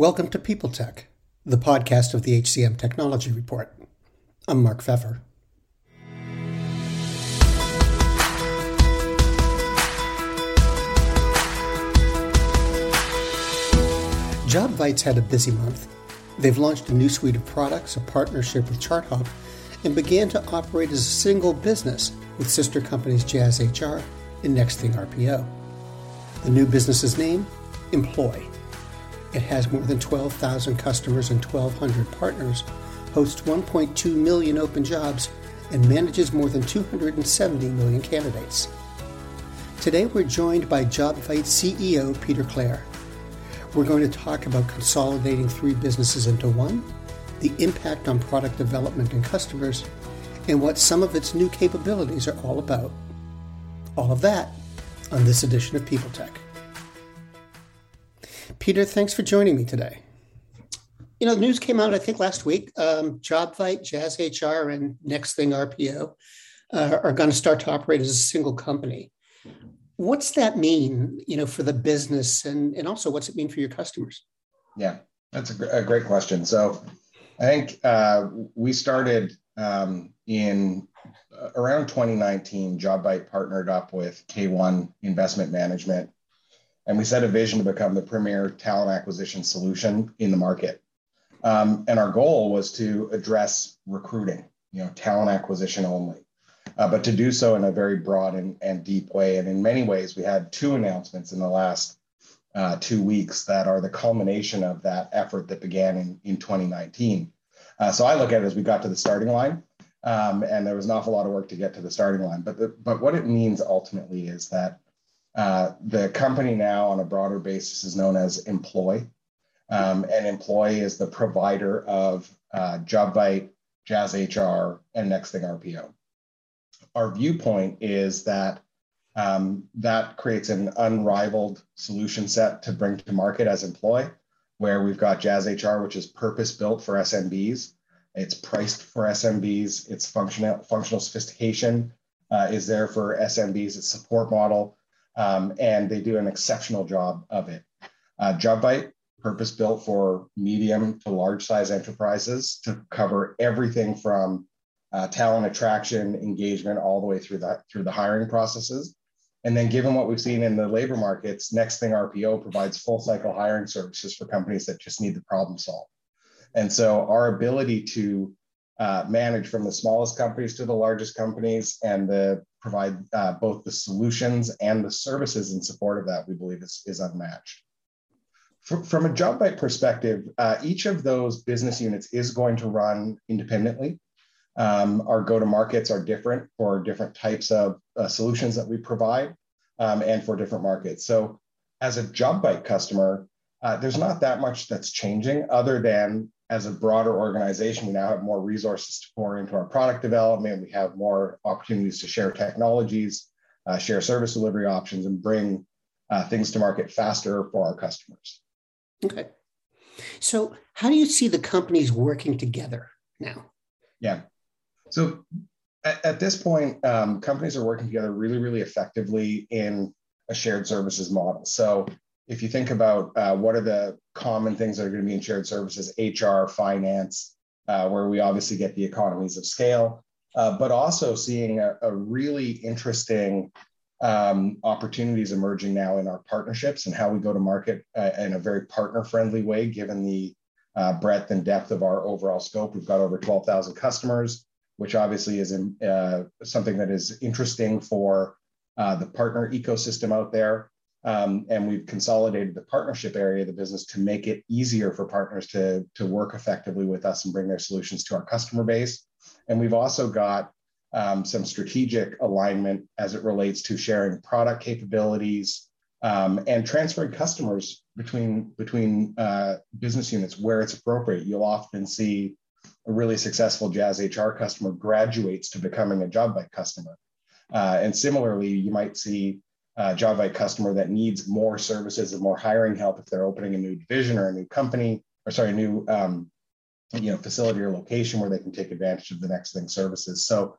Welcome to People Tech, the podcast of the HCM Technology Report. I'm Mark Feffer. JobVite's had a busy month. They've launched a new suite of products, a partnership with ChartHop, and began to operate as a single business with sister companies Jazz HR and NXTThing RPO. The new business's name? Employ. It has more than 12,000 customers and 1,200 partners, hosts 1.2 million open jobs, and manages more than 270 million candidates. Today we're joined by JobVite CEO Peter Clare. We're going to talk about consolidating three businesses into one, the impact on product development and customers, and what some of its new capabilities are all about. All of that on this edition of People Tech. Peter, thanks for joining me today. You know, the news came out, I think, last week. Um, JobVite, Jazz HR, and NXTThing RPO uh, are going to start to operate as a single company. What's that mean, you know, for the business, and and also what's it mean for your customers? Yeah, that's a, gr- a great question. So, I think uh, we started um, in uh, around 2019. JobVite partnered up with K1 Investment Management and we set a vision to become the premier talent acquisition solution in the market. Um, and our goal was to address recruiting, you know, talent acquisition only, uh, but to do so in a very broad and, and deep way. And in many ways, we had two announcements in the last uh, two weeks that are the culmination of that effort that began in, in 2019. Uh, so I look at it as we got to the starting line, um, and there was an awful lot of work to get to the starting line. But the, but what it means ultimately is that uh, the company now, on a broader basis, is known as Employ. Um, and Employ is the provider of uh, Jazz HR, and NXTThing RPO. Our viewpoint is that um, that creates an unrivaled solution set to bring to market as Employ, where we've got Jazz HR, which is purpose built for SMBs. It's priced for SMBs. Its functional functional sophistication uh, is there for SMBs. Its support model um, and they do an exceptional job of it. Uh, JobVite, purpose built for medium to large size enterprises to cover everything from uh, talent attraction, engagement, all the way through that through the hiring processes. And then, given what we've seen in the labor markets, NXTThing RPO provides full cycle hiring services for companies that just need the problem solved. And so, our ability to uh, manage from the smallest companies to the largest companies and the provide uh, both the solutions and the services in support of that, we believe is, is unmatched. from a JobVite perspective, uh, each of those business units is going to run independently. Um, our go-to-markets are different for different types of uh, solutions that we provide um, and for different markets. So as a JobVite customer, uh, there's not that much that's changing other than as a broader organization, we now have more resources to pour into our product development. We have more opportunities to share technologies, uh, share service delivery options, and bring uh, things to market faster for our customers. Okay. So, how do you see the companies working together now? Yeah. So, at, at this point, um, companies are working together really, really effectively in a shared services model. So, if you think about uh, what are the common things that are going to be in shared services, HR, finance, uh, where we obviously get the economies of scale, uh, but also seeing a, a really interesting um, opportunities emerging now in our partnerships and how we go to market uh, in a very partner friendly way, given the uh, breadth and depth of our overall scope. We've got over 12,000 customers, which obviously is in, uh, something that is interesting for the partner ecosystem out there. Um, and we've consolidated the partnership area of the business to make it easier for partners to, to work effectively with us and bring their solutions to our customer base. And we've also got um, some strategic alignment as it relates to sharing product capabilities um, and transferring customers between, between uh, business units where it's appropriate. You'll often see a really successful Jazz HR customer graduates to becoming a JobVite customer. Uh, and similarly, you might see uh, JobVite customer that needs more services and more hiring help if they're opening a new division or a new company, or sorry, a new um, you know facility or location where they can take advantage of the next thing services. So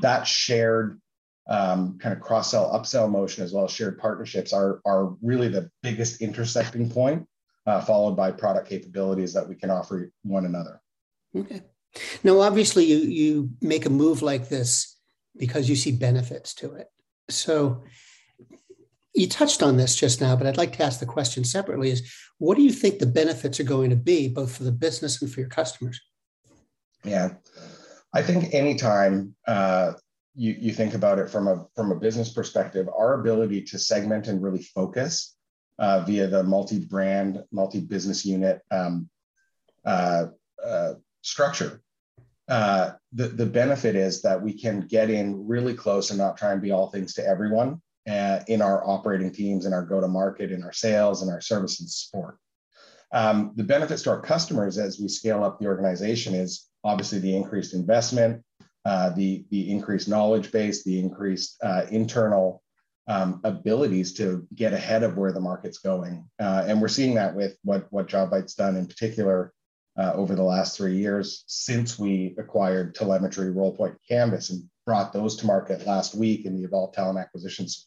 that shared um, kind of cross sell upsell motion as well as shared partnerships are are really the biggest intersecting point uh, followed by product capabilities that we can offer one another. Okay. Now, obviously, you you make a move like this because you see benefits to it. So, you touched on this just now, but I'd like to ask the question separately: Is what do you think the benefits are going to be, both for the business and for your customers? Yeah, I think anytime uh, you you think about it from a from a business perspective, our ability to segment and really focus uh, via the multi-brand, multi-business unit um, uh, uh, structure. Uh, the, the benefit is that we can get in really close and not try and be all things to everyone uh, in our operating teams, in our go-to-market, in our sales, and our service and support. Um, the benefits to our customers as we scale up the organization is obviously the increased investment, uh, the, the increased knowledge base, the increased uh, internal um, abilities to get ahead of where the market's going. Uh, and we're seeing that with what, what JobVite's done in particular uh, over the last three years since we acquired Talemetry, RolePoint, Canvas, and brought those to market last week in the Evolve Talent Acquisitions.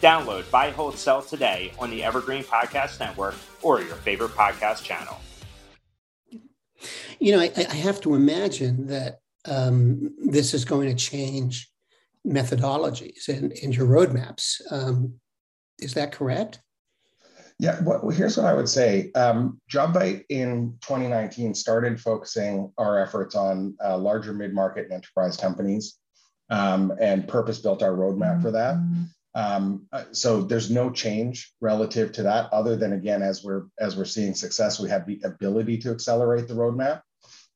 Download Buy, Hold, Sell today on the Evergreen Podcast Network or your favorite podcast channel. You know, I, I have to imagine that um, this is going to change methodologies and, and your roadmaps. Um, is that correct? Yeah, well, here's what I would say. Um, JobVite in 2019 started focusing our efforts on uh, larger mid market and enterprise companies um, and purpose built our roadmap for that. Um, uh, so there's no change relative to that, other than again, as we're as we're seeing success, we have the ability to accelerate the roadmap.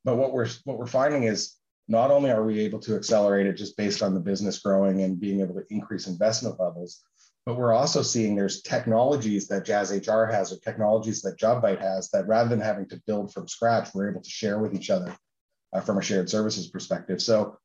But what we're what we're finding is not only are we able to accelerate it just based on the business growing and being able to increase investment levels, but we're also seeing there's technologies that Jazz HR has or technologies that JobVite has that rather than having to build from scratch, we're able to share with each other uh, from a shared services perspective. So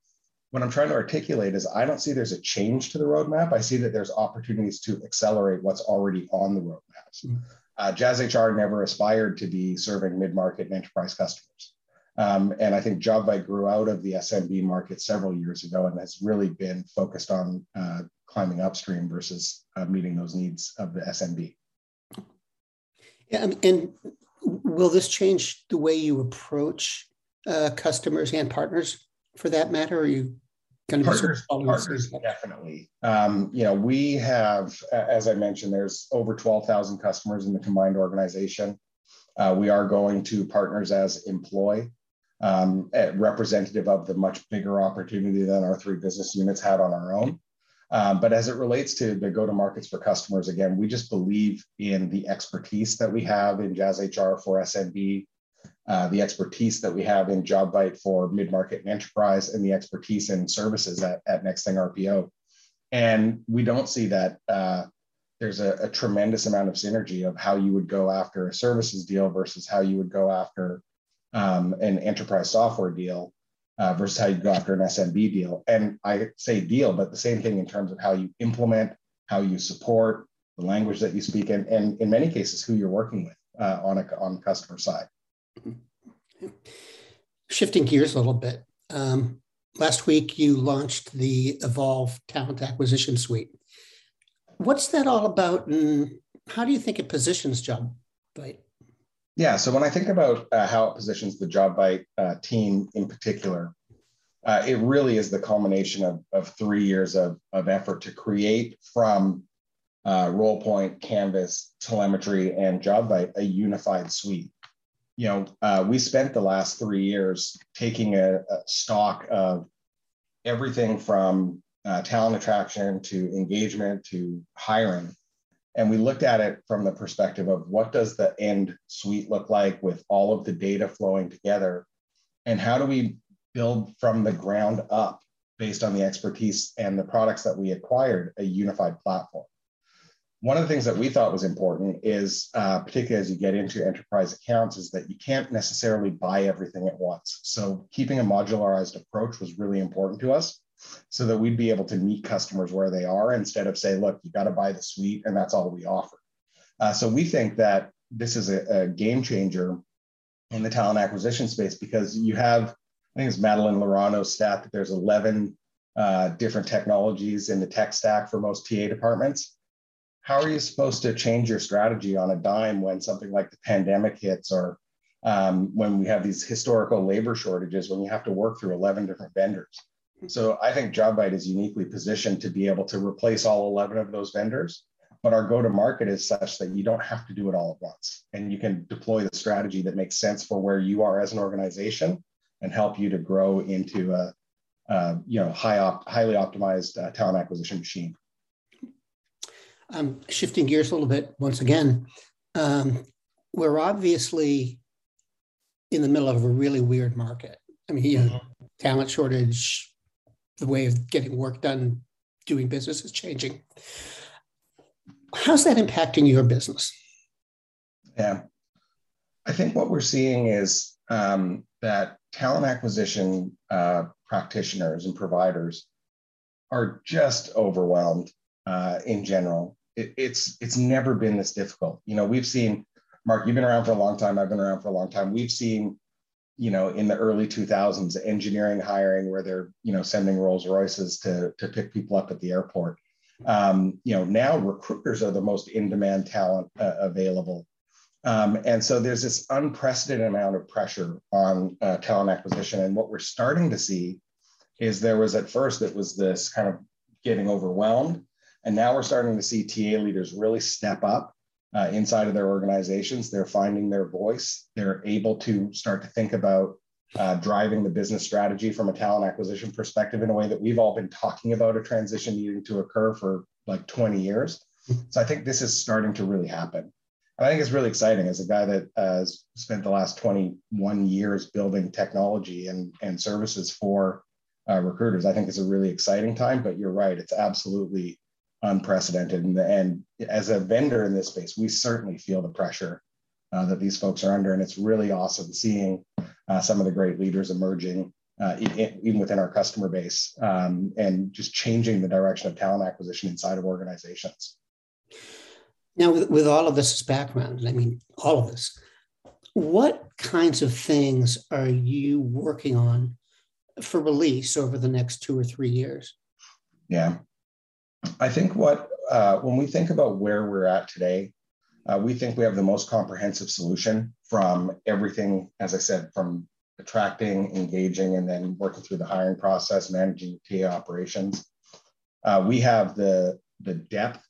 what I'm trying to articulate is I don't see there's a change to the roadmap. I see that there's opportunities to accelerate what's already on the roadmaps. Mm-hmm. Uh, Jazz HR never aspired to be serving mid-market and enterprise customers. Um, and I think JobVite grew out of the SMB market several years ago and has really been focused on uh, climbing upstream versus uh, meeting those needs of the SMB. Yeah, and will this change the way you approach uh, customers and partners for that matter? Are you going to partners, be partners definitely. Um, you know, we have, as I mentioned, there's over 12,000 customers in the combined organization. Uh, we are going to partners as employ, um, representative of the much bigger opportunity than our three business units had on our own. Um, but as it relates to the go to markets for customers, again, we just believe in the expertise that we have in Jazz HR for SMB, uh, the expertise that we have in JobVite for mid market and enterprise, and the expertise in services at, at NXTThing RPO. And we don't see that uh, there's a, a, tremendous amount of synergy of how you would go after a services deal versus how you would go after um, an enterprise software deal uh, versus how you go after an SMB deal. And I say deal, but the same thing in terms of how you implement, how you support, the language that you speak, and, and in many cases, who you're working with uh, on a on customer side. Shifting gears a little bit. Um, last week, you launched the Evolve Talent Acquisition Suite. What's that all about, and how do you think it positions JobVite? Yeah. So when I think about uh, how it positions the JobVite uh, team in particular, uh, it really is the culmination of, of three years of, of effort to create from uh, RolePoint, Canvas, Talemetry, and JobVite a unified suite. You know, uh, we spent the last three years taking a, a stock of everything from uh, talent attraction to engagement to hiring and we looked at it from the perspective of what does the end suite look like with all of the data flowing together and how do we build from the ground up based on the expertise and the products that we acquired a unified platform. One of the things that we thought was important is, uh, particularly as you get into enterprise accounts, is that you can't necessarily buy everything at once. So keeping a modularized approach was really important to us so that we'd be able to meet customers where they are instead of say, look, you got to buy the suite and that's all we offer. Uh, so we think that this is a, a, game changer in the talent acquisition space because you have, I think it's Madeline Laurano's stat that there's 11 uh, different technologies in the tech stack for most TA departments how are you supposed to change your strategy on a dime when something like the pandemic hits or um, when we have these historical labor shortages when you have to work through 11 different vendors? So i think jobvite is uniquely positioned to be able to replace all 11 of those vendors but our go to market is such that you don't have to do it all at once and you can deploy the strategy that makes sense for where you are as an organization and help you to grow into a, a you know high op- highly optimized uh, talent acquisition machine um, shifting gears a little bit once again, um, we're obviously in the middle of a really weird market. I mean, you know, mm-hmm. talent shortage, the way of getting work done, doing business is changing. How's that impacting your business? Yeah, I think what we're seeing is um, that talent acquisition uh, practitioners and providers are just overwhelmed uh, in general it, it's it's never been this difficult. You know, we've seen Mark, you've been around for a long time. I've been around for a long time. We've seen, you know, in the early 2000s, engineering hiring where they're, you know, sending Rolls Royces to to pick people up at the airport. Um, you know, now recruiters are the most in-demand talent uh, available. Um, and so there's this unprecedented amount of pressure on uh, talent acquisition. And what we're starting to see is there was at first it was this kind of getting overwhelmed and now we're starting to see TA leaders really step up uh, inside of their organizations. They're finding their voice. They're able to start to think about uh, driving the business strategy from a talent acquisition perspective in a way that we've all been talking about a transition needing to occur for like 20 years. So I think this is starting to really happen. And I think it's really exciting as a guy that uh, has spent the last 21 years building technology and, and services for uh, recruiters. I think it's a really exciting time, but you're right. It's absolutely unprecedented. And, and as a vendor in this space, we certainly feel the pressure uh, that these folks are under. And it's really awesome seeing uh, some of the great leaders emerging, uh, even within our customer base, um, and just changing the direction of talent acquisition inside of organizations. Now, with, with all of this as background, I mean, all of this, what kinds of things are you working on for release over the next two or three years? Yeah. I think what uh, when we think about where we're at today, uh, we think we have the most comprehensive solution from everything, as I said, from attracting, engaging, and then working through the hiring process, managing TA operations. Uh, we have the the depth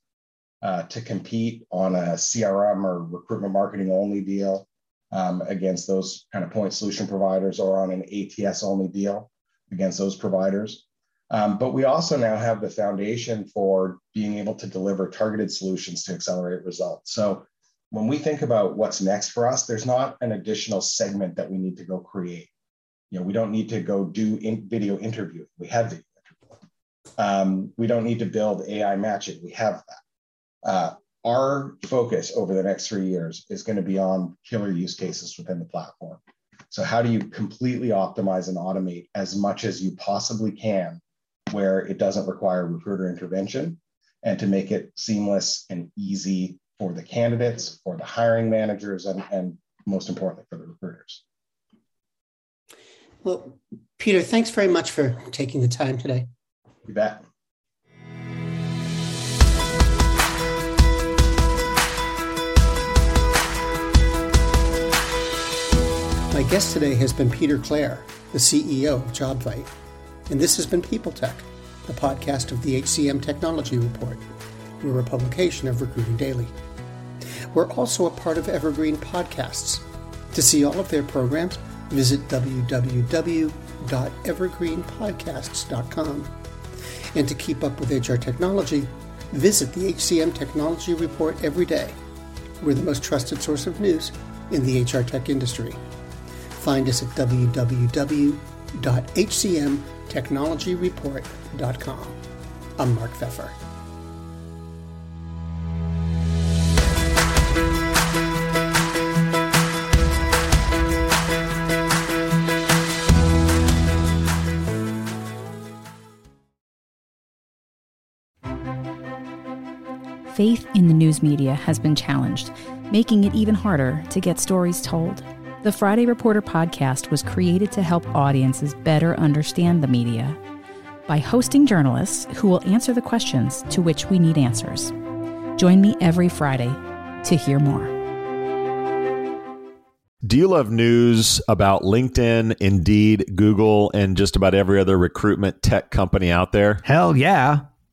uh, to compete on a CRM or recruitment marketing only deal um, against those kind of point solution providers, or on an ATS only deal against those providers. Um, but we also now have the foundation for being able to deliver targeted solutions to accelerate results. So when we think about what's next for us, there's not an additional segment that we need to go create. You know, we don't need to go do in video interview. We have video interview. Um, we don't need to build AI matching. We have that. Uh, our focus over the next three years is going to be on killer use cases within the platform. So, how do you completely optimize and automate as much as you possibly can where it doesn't require recruiter intervention and to make it seamless and easy for the candidates, for the hiring managers, and, and most importantly, for the recruiters. Well, Peter, thanks very much for taking the time today. You bet. My guest today has been Peter Clare, the CEO of JobVite and this has been People Tech, a podcast of the HCM Technology Report. We're a publication of Recruiting Daily. We're also a part of Evergreen Podcasts. To see all of their programs, visit www.evergreenpodcasts.com. And to keep up with HR technology, visit the HCM Technology Report every day. We're the most trusted source of news in the HR tech industry. Find us at www www.hcmtechnologyreport.com. I'm Mark Feffer. Faith in the news media has been challenged, making it even harder to get stories told. The Friday Reporter podcast was created to help audiences better understand the media by hosting journalists who will answer the questions to which we need answers. Join me every Friday to hear more. Do you love news about LinkedIn, Indeed, Google, and just about every other recruitment tech company out there? Hell yeah.